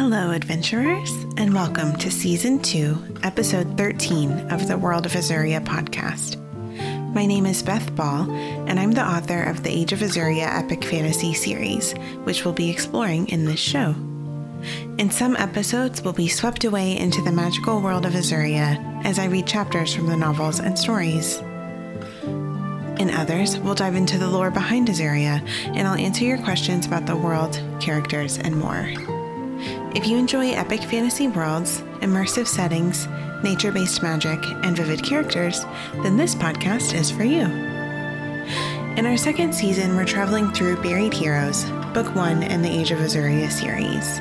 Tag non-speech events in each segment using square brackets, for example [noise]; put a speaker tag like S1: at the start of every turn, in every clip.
S1: Hello, adventurers, and welcome to Season 2, Episode 13 of the World of Azuria podcast. My name is Beth Ball, and I'm the author of the Age of Azuria epic fantasy series, which we'll be exploring in this show. In some episodes, we'll be swept away into the magical world of Azuria as I read chapters from the novels and stories. In others, we'll dive into the lore behind Azuria, and I'll answer your questions about the world, characters, and more. If you enjoy epic fantasy worlds, immersive settings, nature based magic, and vivid characters, then this podcast is for you. In our second season, we're traveling through Buried Heroes, Book 1 in the Age of Azuria series.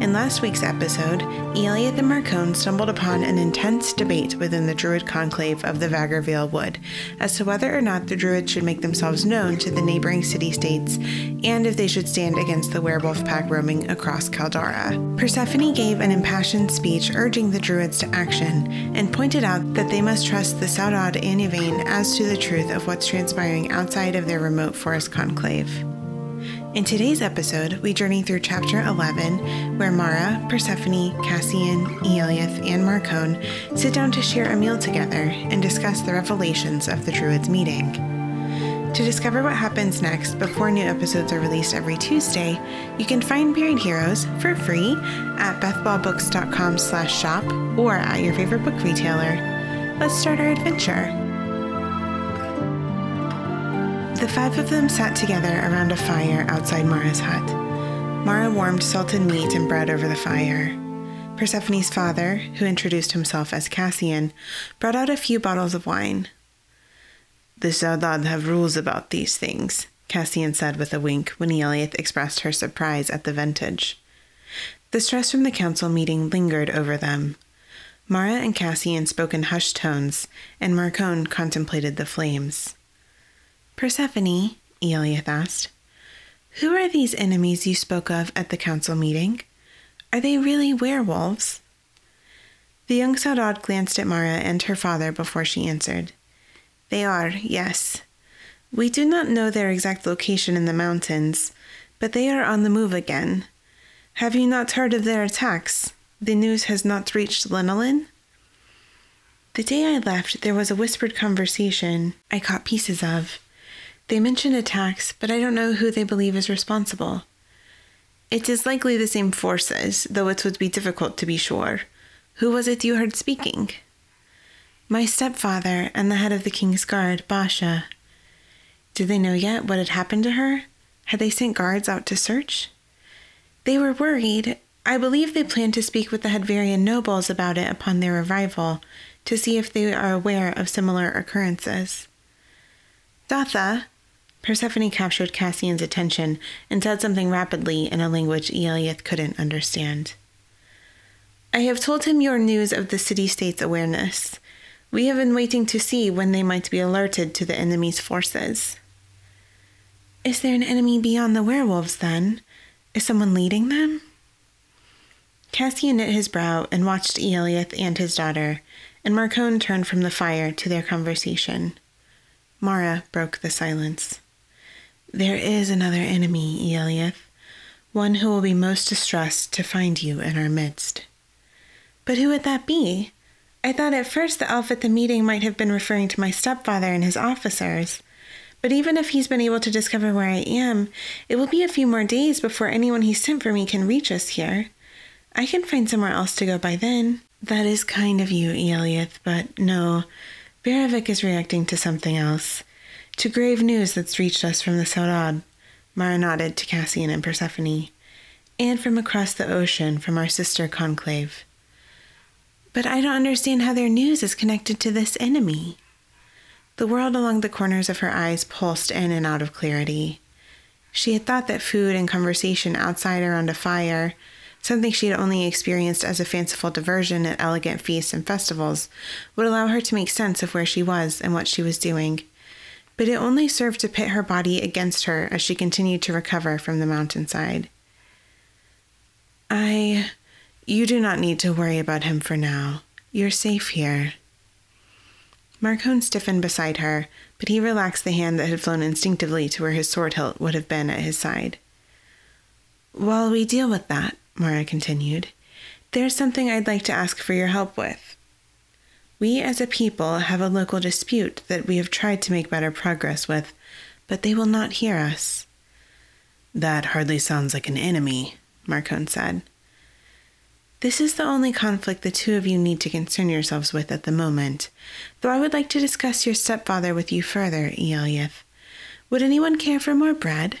S1: In last week's episode, Eliath and Marcone stumbled upon an intense debate within the Druid conclave of the Vagervale Wood as to whether or not the Druids should make themselves known to the neighboring city states and if they should stand against the werewolf pack roaming across Caldara. Persephone gave an impassioned speech urging the Druids to action and pointed out that they must trust the Saudade and Yvain as to the truth of what's transpiring outside of their remote forest conclave. In today's episode, we journey through chapter 11, where Mara, Persephone, Cassian, Eliath, and Marcone sit down to share a meal together and discuss the revelations of the Druids' meeting. To discover what happens next before new episodes are released every Tuesday, you can find Buried Heroes for free at bethballbooks.com slash shop or at your favorite book retailer. Let's start our adventure. The five of them sat together around a fire outside Mara's hut. Mara warmed salted meat and bread over the fire. Persephone's father, who introduced himself as Cassian, brought out a few bottles of wine. The Saudade have rules about these things, Cassian said with a wink when Eliath expressed her surprise at the vintage. The stress from the council meeting lingered over them. Mara and Cassian spoke in hushed tones, and Marcone contemplated the flames. Persephone, Eliath asked, who are these enemies you spoke of at the council meeting? Are they really werewolves? The young Saudade glanced at Mara and her father before she answered. They are, yes. We do not know their exact location in the mountains, but they are on the move again. Have you not heard of their attacks? The news has not reached Lenolin? The day I left, there was a whispered conversation I caught pieces of. They mention attacks, but I don't know who they believe is responsible. It is likely the same forces, though it would be difficult to be sure. Who was it you heard speaking? My stepfather and the head of the King's Guard, Basha. Did they know yet what had happened to her? Had they sent guards out to search? They were worried. I believe they plan to speak with the Hedverian nobles about it upon their arrival, to see if they are aware of similar occurrences. Datha, Persephone captured Cassian's attention and said something rapidly in a language Eliath couldn't understand. I have told him your news of the city state's awareness. We have been waiting to see when they might be alerted to the enemy's forces. Is there an enemy beyond the werewolves, then? Is someone leading them? Cassian knit his brow and watched Eliath and his daughter, and Marcone turned from the fire to their conversation. Mara broke the silence. There is another enemy, Eliath, one who will be most distressed to find you in our midst. But who would that be? I thought at first the elf at the meeting might have been referring to my stepfather and his officers. But even if he's been able to discover where I am, it will be a few more days before anyone he sent for me can reach us here. I can find somewhere else to go by then. That is kind of you, Eliath, but no. Beravik is reacting to something else. To grave news that's reached us from the Saudade, Mara nodded to Cassian and Persephone, and from across the ocean from our sister conclave. But I don't understand how their news is connected to this enemy. The world along the corners of her eyes pulsed in and out of clarity. She had thought that food and conversation outside around a fire, something she had only experienced as a fanciful diversion at elegant feasts and festivals, would allow her to make sense of where she was and what she was doing but it only served to pit her body against her as she continued to recover from the mountainside. I. You do not need to worry about him for now. You're safe here. Marcone stiffened beside her, but he relaxed the hand that had flown instinctively to where his sword hilt would have been at his side. While we deal with that, Mara continued, there's something I'd like to ask for your help with. We as a people have a local dispute that we have tried to make better progress with, but they will not hear us.
S2: That hardly sounds like an enemy, Marcone said.
S1: This is the only conflict the two of you need to concern yourselves with at the moment, though I would like to discuss your stepfather with you further, Eliath. Would anyone care for more bread?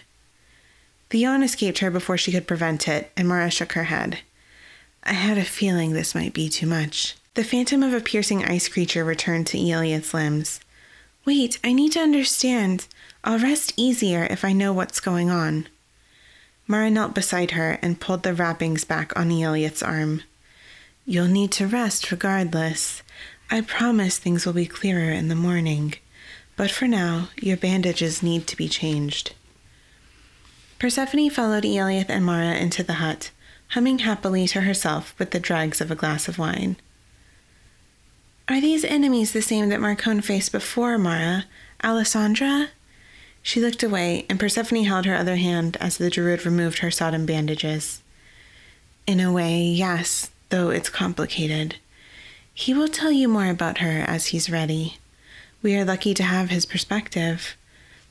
S1: The yawn escaped her before she could prevent it, and Mara shook her head. I had a feeling this might be too much. The phantom of a piercing ice creature returned to Eliath's limbs. Wait, I need to understand. I'll rest easier if I know what's going on. Mara knelt beside her and pulled the wrappings back on Eliath's arm. You'll need to rest regardless. I promise things will be clearer in the morning. But for now, your bandages need to be changed. Persephone followed Eliath and Mara into the hut, humming happily to herself with the dregs of a glass of wine. Are these enemies the same that Marcone faced before, Mara? Alessandra? She looked away, and Persephone held her other hand as the druid removed her sodden bandages. In a way, yes, though it's complicated. He will tell you more about her as he's ready. We are lucky to have his perspective.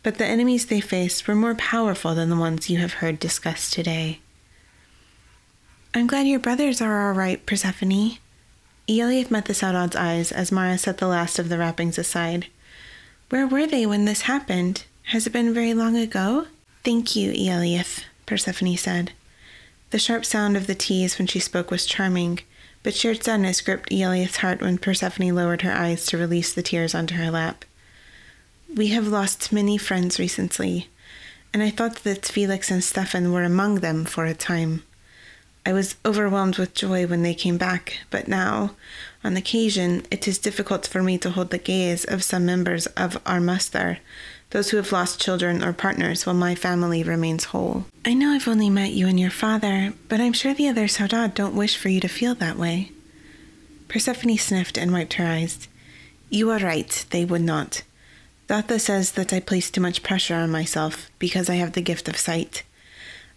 S1: But the enemies they faced were more powerful than the ones you have heard discussed today. I'm glad your brothers are all right, Persephone. Eliath met the Saudade's eyes as Mara set the last of the wrappings aside. Where were they when this happened? Has it been very long ago? Thank you, Eliath, Persephone said. The sharp sound of the T's when she spoke was charming, but sheer sadness gripped Eliath's heart when Persephone lowered her eyes to release the tears onto her lap. We have lost many friends recently, and I thought that Felix and Stefan were among them for a time. I was overwhelmed with joy when they came back, but now, on occasion, it is difficult for me to hold the gaze of some members of our muster those who have lost children or partners while my family remains whole. I know I've only met you and your father, but I'm sure the other Saudade don't wish for you to feel that way. Persephone sniffed and wiped her eyes. You are right, they would not. Datha says that I place too much pressure on myself because I have the gift of sight.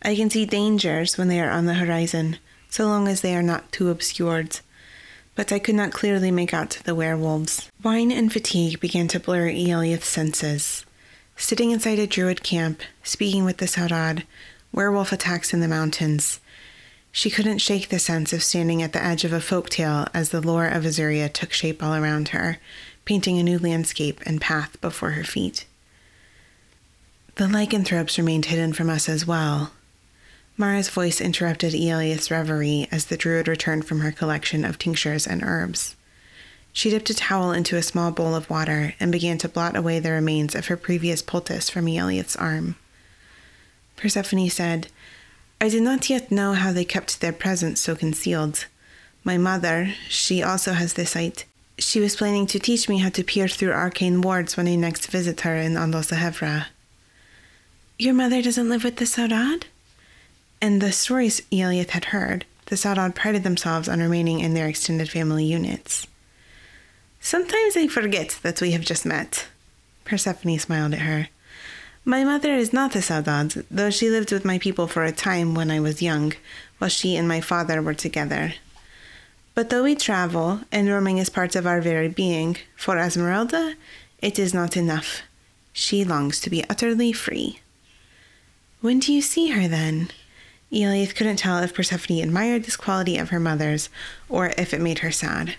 S1: I can see dangers when they are on the horizon, so long as they are not too obscured. But I could not clearly make out the werewolves. Wine and fatigue began to blur Eliath's senses. Sitting inside a druid camp, speaking with the Saudade, werewolf attacks in the mountains. She couldn't shake the sense of standing at the edge of a folk tale as the lore of Azuria took shape all around her, painting a new landscape and path before her feet. The lycanthropes remained hidden from us as well. Mara's voice interrupted Eliath's reverie as the druid returned from her collection of tinctures and herbs. She dipped a towel into a small bowl of water and began to blot away the remains of her previous poultice from Eliath's arm. Persephone said, I did not yet know how they kept their presence so concealed. My mother, she also has the sight. She was planning to teach me how to peer through arcane wards when I next visit her in Andosahevra. Your mother doesn't live with the Saudade? In the stories Eliath had heard, the Saudade prided themselves on remaining in their extended family units. Sometimes I forget that we have just met. Persephone smiled at her. My mother is not a Saudade, though she lived with my people for a time when I was young, while she and my father were together. But though we travel, and roaming is part of our very being, for Esmeralda, it is not enough. She longs to be utterly free. When do you see her then? Eliath couldn't tell if Persephone admired this quality of her mother's, or if it made her sad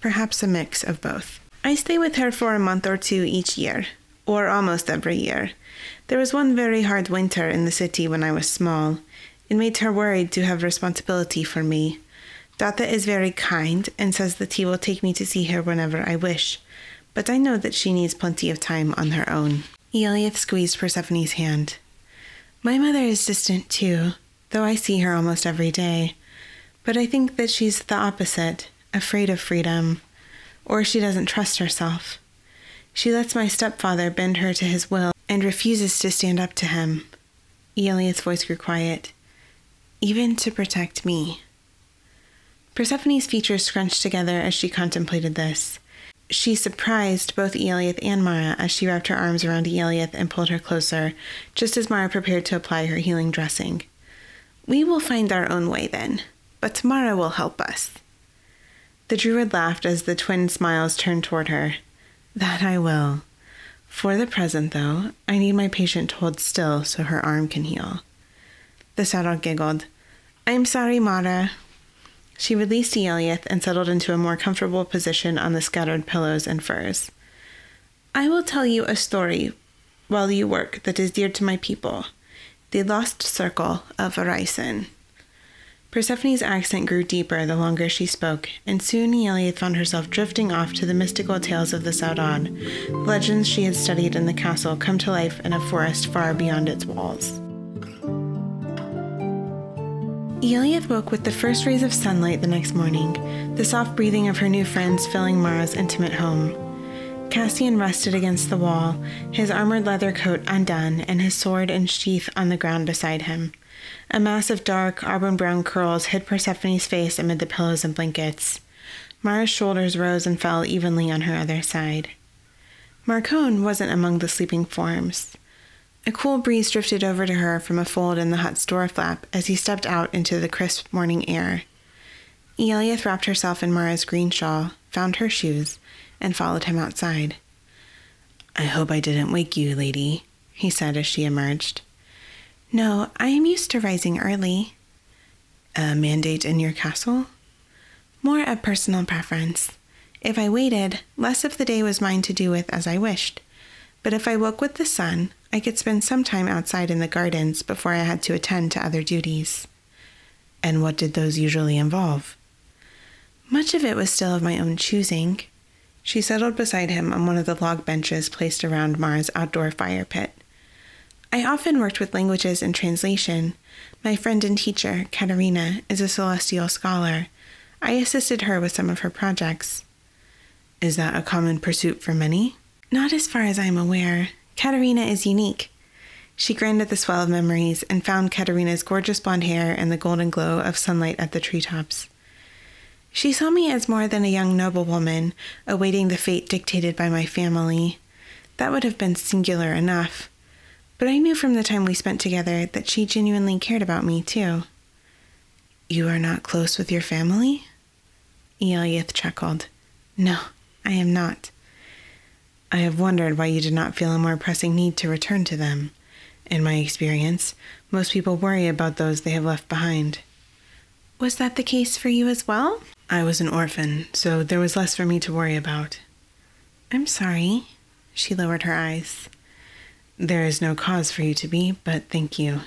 S1: perhaps a mix of both. I stay with her for a month or two each year, or almost every year. There was one very hard winter in the city when I was small. It made her worried to have responsibility for me. Datha is very kind and says that he will take me to see her whenever I wish, but I know that she needs plenty of time on her own. Eliath squeezed Persephone's hand. My mother is distant too, though I see her almost every day. But I think that she's the opposite afraid of freedom, or she doesn't trust herself. She lets my stepfather bend her to his will and refuses to stand up to him. Eliath's voice grew quiet. Even to protect me. Persephone's features scrunched together as she contemplated this. She surprised both Eliath and Mara as she wrapped her arms around Eliath and pulled her closer, just as Mara prepared to apply her healing dressing. We will find our own way then, but Mara will help us. The druid laughed as the twin smiles turned toward her. That I will. For the present, though, I need my patient to hold still so her arm can heal. The Saudade giggled. I'm sorry, Mara. She released Eliath and settled into a more comfortable position on the scattered pillows and furs. I will tell you a story while you work that is dear to my people the lost circle of Arisen. Persephone's accent grew deeper the longer she spoke, and soon Eliath found herself drifting off to the mystical tales of the Saudade, legends she had studied in the castle come to life in a forest far beyond its walls. Eliath woke with the first rays of sunlight the next morning, the soft breathing of her new friends filling Mara's intimate home. Cassian rested against the wall, his armored leather coat undone and his sword and sheath on the ground beside him. A mass of dark, auburn brown curls hid Persephone's face amid the pillows and blankets. Mara's shoulders rose and fell evenly on her other side. Marcone wasn't among the sleeping forms. A cool breeze drifted over to her from a fold in the hut's door flap as he stepped out into the crisp morning air. Eliath wrapped herself in Mara's green shawl, found her shoes, and followed him outside.
S2: I hope I didn't wake you, lady, he said as she emerged.
S1: No, I am used to rising early.
S2: A mandate in your castle?
S1: More a personal preference. If I waited, less of the day was mine to do with as I wished. But if I woke with the sun, I could spend some time outside in the gardens before I had to attend to other duties.
S2: And what did those usually involve?
S1: Much of it was still of my own choosing. She settled beside him on one of the log benches placed around Mara's outdoor fire pit. I often worked with languages and translation. My friend and teacher, Katerina, is a celestial scholar. I assisted her with some of her projects.
S2: Is that a common pursuit for many?
S1: Not as far as I am aware. Katerina is unique. She grinned at the swell of memories and found Katerina's gorgeous blonde hair and the golden glow of sunlight at the treetops. She saw me as more than a young noblewoman, awaiting the fate dictated by my family. That would have been singular enough. But I knew from the time we spent together that she genuinely cared about me, too.
S2: You are not close with your family?
S1: Eliath chuckled. No, I am not.
S2: I have wondered why you did not feel a more pressing need to return to them. In my experience, most people worry about those they have left behind.
S1: Was that the case for you as well?
S2: I was an orphan, so there was less for me to worry about.
S1: I'm sorry. She lowered her eyes.
S2: There is no cause for you to be, but thank you.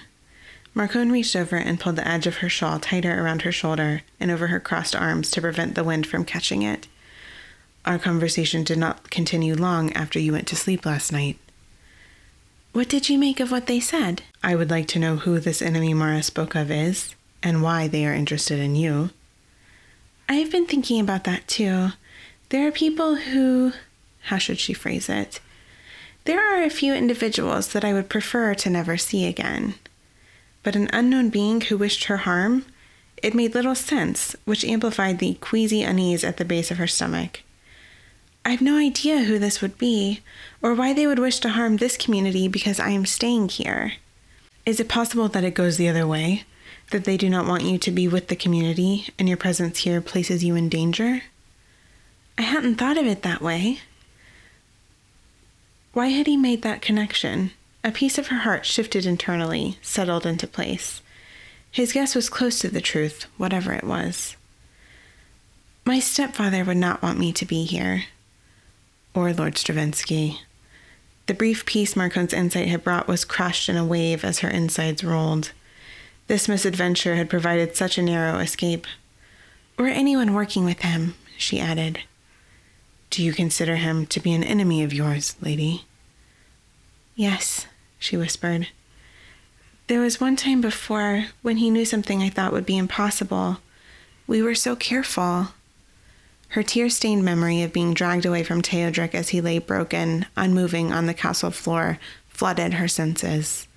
S1: Marcone reached over and pulled the edge of her shawl tighter around her shoulder and over her crossed arms to prevent the wind from catching it.
S2: Our conversation did not continue long after you went to sleep last night.
S1: What did you make of what they said?
S2: I would like to know who this enemy Mara spoke of is, and why they are interested in you.
S1: I've been thinking about that too. There are people who. How should she phrase it? There are a few individuals that I would prefer to never see again. But an unknown being who wished her harm? It made little sense, which amplified the queasy unease at the base of her stomach. I've no idea who this would be, or why they would wish to harm this community because I am staying here.
S2: Is it possible that it goes the other way? That they do not want you to be with the community, and your presence here places you in danger?
S1: I hadn't thought of it that way. Why had he made that connection? A piece of her heart shifted internally, settled into place. His guess was close to the truth, whatever it was. My stepfather would not want me to be here
S2: or Lord Stravinsky.
S1: The brief peace Marcone's insight had brought was crushed in a wave as her insides rolled. This misadventure had provided such a narrow escape. Or anyone working with him, she added.
S2: Do you consider him to be an enemy of yours, lady?
S1: Yes, she whispered. There was one time before when he knew something I thought would be impossible. We were so careful. Her tear stained memory of being dragged away from Teodric as he lay broken, unmoving on the castle floor, flooded her senses.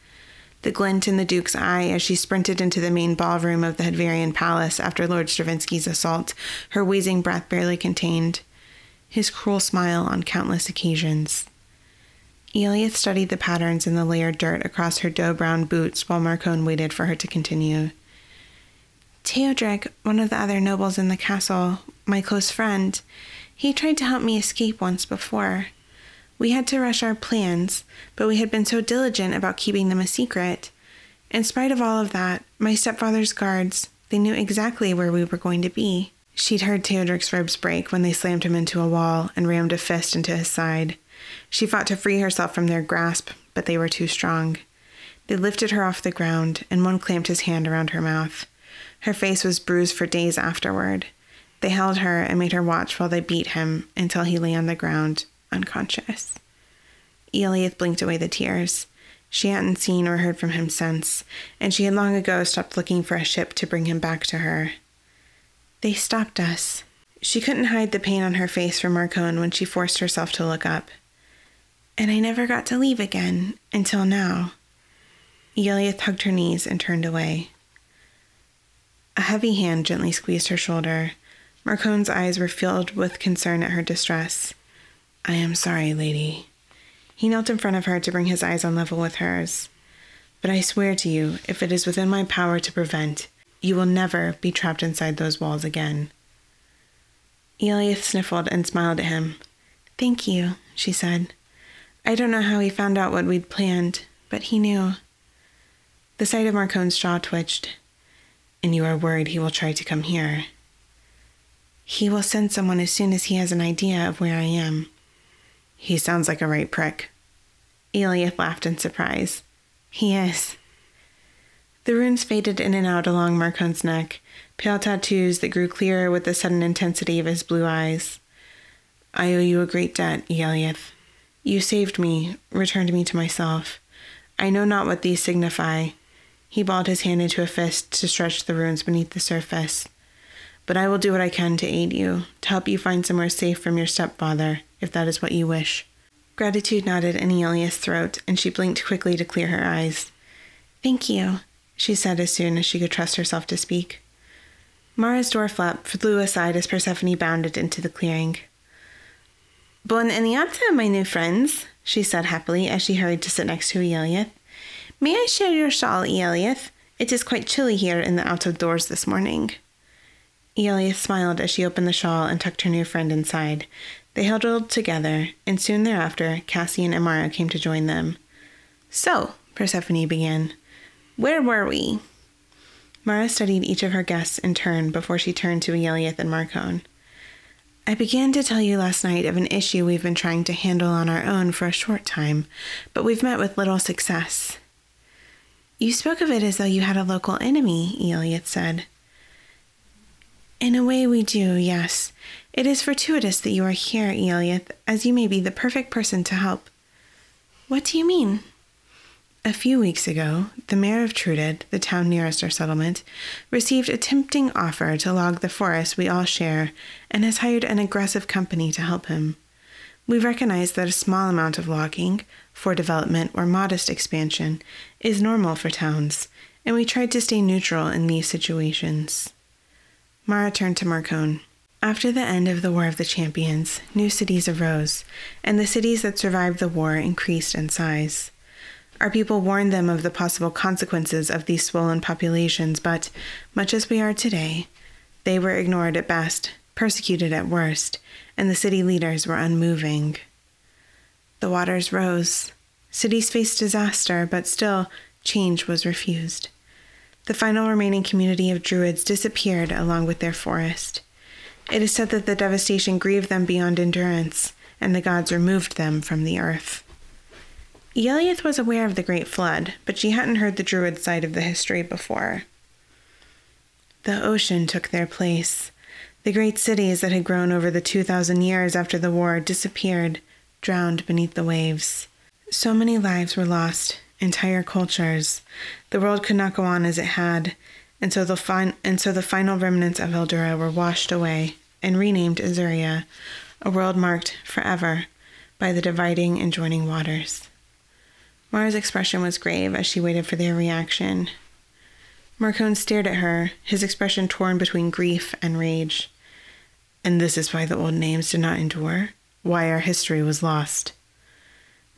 S1: The glint in the Duke's eye as she sprinted into the main ballroom of the Hedverian palace after Lord Stravinsky's assault, her wheezing breath barely contained. His cruel smile on countless occasions. Eliath studied the patterns in the layered dirt across her dough brown boots while Marcone waited for her to continue. Teodric, one of the other nobles in the castle, my close friend, he tried to help me escape once before. We had to rush our plans, but we had been so diligent about keeping them a secret. In spite of all of that, my stepfather's guards, they knew exactly where we were going to be. She'd heard Teodric's ribs break when they slammed him into a wall and rammed a fist into his side. She fought to free herself from their grasp, but they were too strong. They lifted her off the ground, and one clamped his hand around her mouth. Her face was bruised for days afterward. They held her and made her watch while they beat him until he lay on the ground, unconscious. Eliath blinked away the tears. She hadn't seen or heard from him since, and she had long ago stopped looking for a ship to bring him back to her. They stopped us. She couldn't hide the pain on her face from Marcone when she forced herself to look up. And I never got to leave again until now. Eliath hugged her knees and turned away. A heavy hand gently squeezed her shoulder. Marcone's eyes were filled with concern at her distress. I am sorry, lady. He knelt in front of her to bring his eyes on level with hers. But I swear to you, if it is within my power to prevent, you will never be trapped inside those walls again. Eliath sniffled and smiled at him. Thank you, she said. I don't know how he found out what we'd planned, but he knew. The sight of Marcone's jaw twitched. And you are worried he will try to come here. He will send someone as soon as he has an idea of where I am. He sounds like a right prick. Eliath laughed in surprise. He is. The runes faded in and out along Marcone's neck, pale tattoos that grew clearer with the sudden intensity of his blue eyes. I owe you a great debt, Eliath. You saved me, returned me to myself. I know not what these signify. He balled his hand into a fist to stretch the runes beneath the surface. But I will do what I can to aid you, to help you find somewhere safe from your stepfather, if that is what you wish. Gratitude nodded in Eliath's throat, and she blinked quickly to clear her eyes. Thank you she said as soon as she could trust herself to speak. Mara's door flap flew aside as Persephone bounded into the clearing. Bon eniata, my new friends, she said happily as she hurried to sit next to Eliath. May I share your shawl, Eliath? It is quite chilly here in the out of doors this morning. Eliath smiled as she opened the shawl and tucked her new friend inside. They huddled together, and soon thereafter Cassian and Mara came to join them. So, Persephone began, where were we? Mara studied each of her guests in turn before she turned to Eliath and Marcone. I began to tell you last night of an issue we've been trying to handle on our own for a short time, but we've met with little success. You spoke of it as though you had a local enemy, Eliath said. In a way, we do, yes. It is fortuitous that you are here, Eliath, as you may be the perfect person to help. What do you mean? A few weeks ago, the mayor of Truded, the town nearest our settlement, received a tempting offer to log the forest we all share and has hired an aggressive company to help him. We recognize that a small amount of logging, for development or modest expansion, is normal for towns, and we tried to stay neutral in these situations. Mara turned to Marcone. After the end of the War of the Champions, new cities arose, and the cities that survived the war increased in size. Our people warned them of the possible consequences of these swollen populations, but, much as we are today, they were ignored at best, persecuted at worst, and the city leaders were unmoving. The waters rose. Cities faced disaster, but still, change was refused. The final remaining community of Druids disappeared along with their forest. It is said that the devastation grieved them beyond endurance, and the gods removed them from the earth. Eliath was aware of the Great Flood, but she hadn't heard the Druid side of the history before. The ocean took their place. The great cities that had grown over the 2,000 years after the war disappeared, drowned beneath the waves. So many lives were lost, entire cultures. The world could not go on as it had, and so the, fin- and so the final remnants of Eldura were washed away and renamed Azuria, a world marked forever by the dividing and joining waters. Mara's expression was grave as she waited for their reaction. Marcone stared at her, his expression torn between grief and rage. And this is why the old names did not endure? Why our history was lost?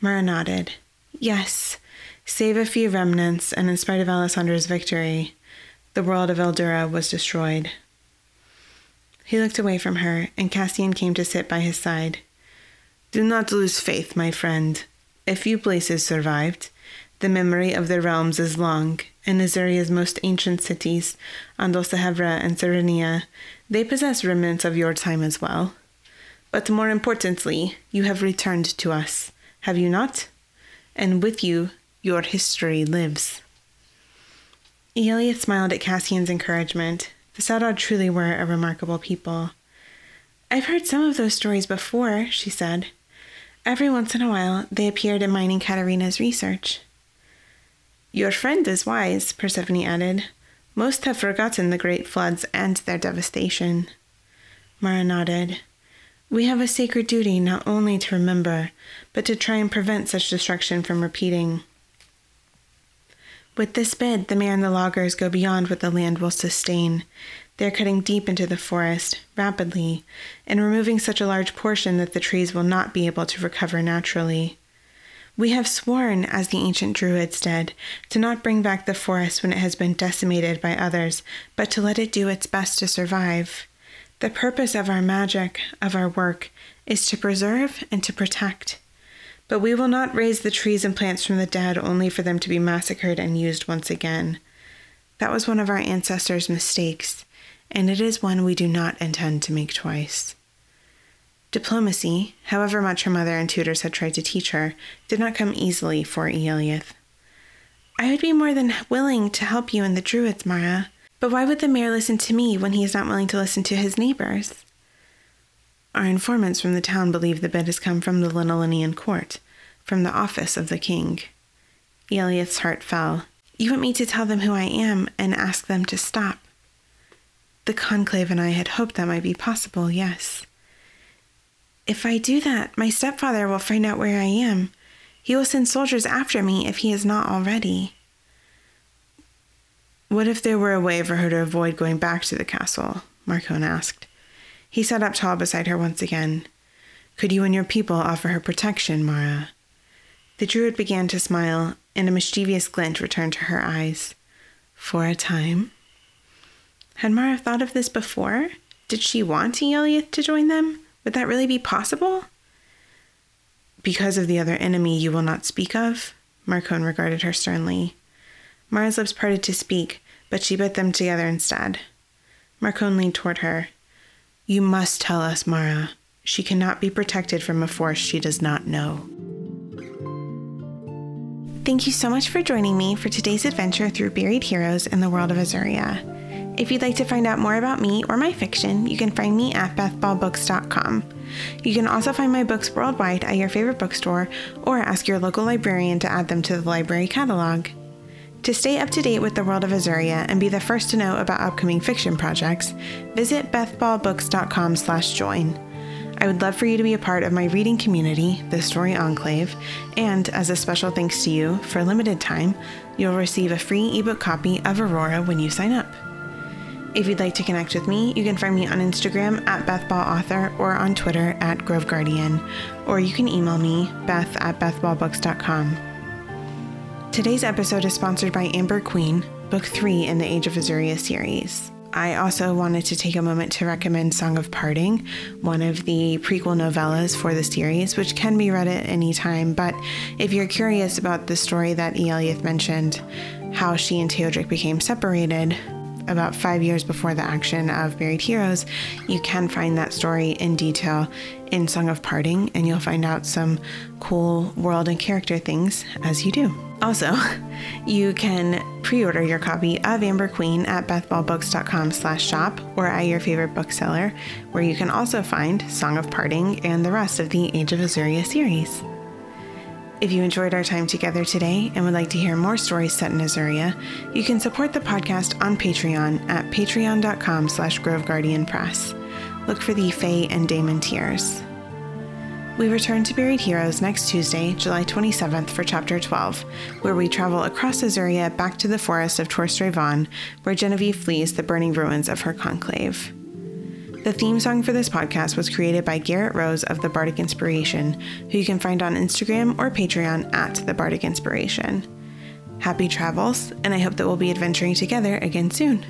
S1: Mara nodded. Yes, save a few remnants, and in spite of Alessandra's victory, The world of Eldura was destroyed. He looked away from her, and Cassian came to sit by his side. Do not lose faith, my friend. A few places survived. The memory of their realms is long, and Azuria's most ancient cities, Andosahevra and Serenia, they possess remnants of your time as well. But more importantly, you have returned to us, have you not? And with you, your history lives. Eliath smiled at Cassian's encouragement. The Saudade truly were a remarkable people. I've heard some of those stories before, she said. Every once in a while, they appeared in mine and Katerina's research. Your friend is wise, Persephone added. Most have forgotten the great floods and their devastation. Mara nodded. We have a sacred duty not only to remember, but to try and prevent such destruction from repeating. With this bid, the mayor and the loggers go beyond what the land will sustain. They are cutting deep into the forest, rapidly, and removing such a large portion that the trees will not be able to recover naturally. We have sworn, as the ancient Druids did, to not bring back the forest when it has been decimated by others, but to let it do its best to survive. The purpose of our magic, of our work, is to preserve and to protect. But we will not raise the trees and plants from the dead only for them to be massacred and used once again. That was one of our ancestors' mistakes, and it is one we do not intend to make twice. Diplomacy, however much her mother and tutors had tried to teach her, did not come easily for Eliath. I would be more than willing to help you and the Druids, Mara, but why would the mayor listen to me when he is not willing to listen to his neighbors? Our informants from the town believe the bid has come from the Linolinian court, from the office of the king. Eliath's heart fell. You want me to tell them who I am and ask them to stop? The conclave and I had hoped that might be possible, yes. If I do that, my stepfather will find out where I am. He will send soldiers after me if he is not already. What if there were a way for her to avoid going back to the castle? Marcone asked. He sat up tall beside her once again. Could you and your people offer her protection, Mara? The druid began to smile, and a mischievous glint returned to her eyes. For a time. Had Mara thought of this before? Did she want Eliath to join them? Would that really be possible? Because of the other enemy you will not speak of? Marcone regarded her sternly. Mara's lips parted to speak, but she bit them together instead. Marcone leaned toward her. You must tell us, Mara. She cannot be protected from a force she does not know. Thank you so much for joining me for today's adventure through buried heroes in the world of Azuria. If you'd like to find out more about me or my fiction, you can find me at bethballbooks.com. You can also find my books worldwide at your favorite bookstore or ask your local librarian to add them to the library catalog. To stay up to date with the world of Azuria and be the first to know about upcoming fiction projects, visit bethballbooks.com/join. I would love for you to be a part of my reading community, the Story Enclave, and as a special thanks to you, for a limited time, you'll receive a free ebook copy of Aurora when you sign up. If you'd like to connect with me, you can find me on Instagram at BethBallAuthor or on Twitter at Grove Guardian, or you can email me, beth at bethballbooks.com. Today's episode is sponsored by Amber Queen, Book 3 in the Age of Azuria series. I also wanted to take a moment to recommend Song of Parting, one of the prequel novellas for the series, which can be read at any time. But if you're curious about the story that Eliath mentioned, how she and Teodric became separated, about five years before the action of Buried Heroes, you can find that story in detail in Song of Parting, and you'll find out some cool world and character things as you do. Also, [laughs] you can pre-order your copy of Amber Queen at bethballbooks.com slash shop or at your favorite bookseller, where you can also find Song of Parting and the rest of the Age of Azuria series. If you enjoyed our time together today and would like to hear more stories set in Azuria, you can support the podcast on Patreon at patreon.com slash Grove Guardian Press. Look for the Fae and Damon tiers. We return to Buried Heroes next Tuesday, July 27th for Chapter 12, where we travel across Azuria back to the forest of Tor Stravon, where Genevieve flees the burning ruins of her conclave. The theme song for this podcast was created by Garrett Rose of The Bardic Inspiration, who you can find on Instagram or Patreon at The Bardic Inspiration. Happy travels, and I hope that we'll be adventuring together again soon.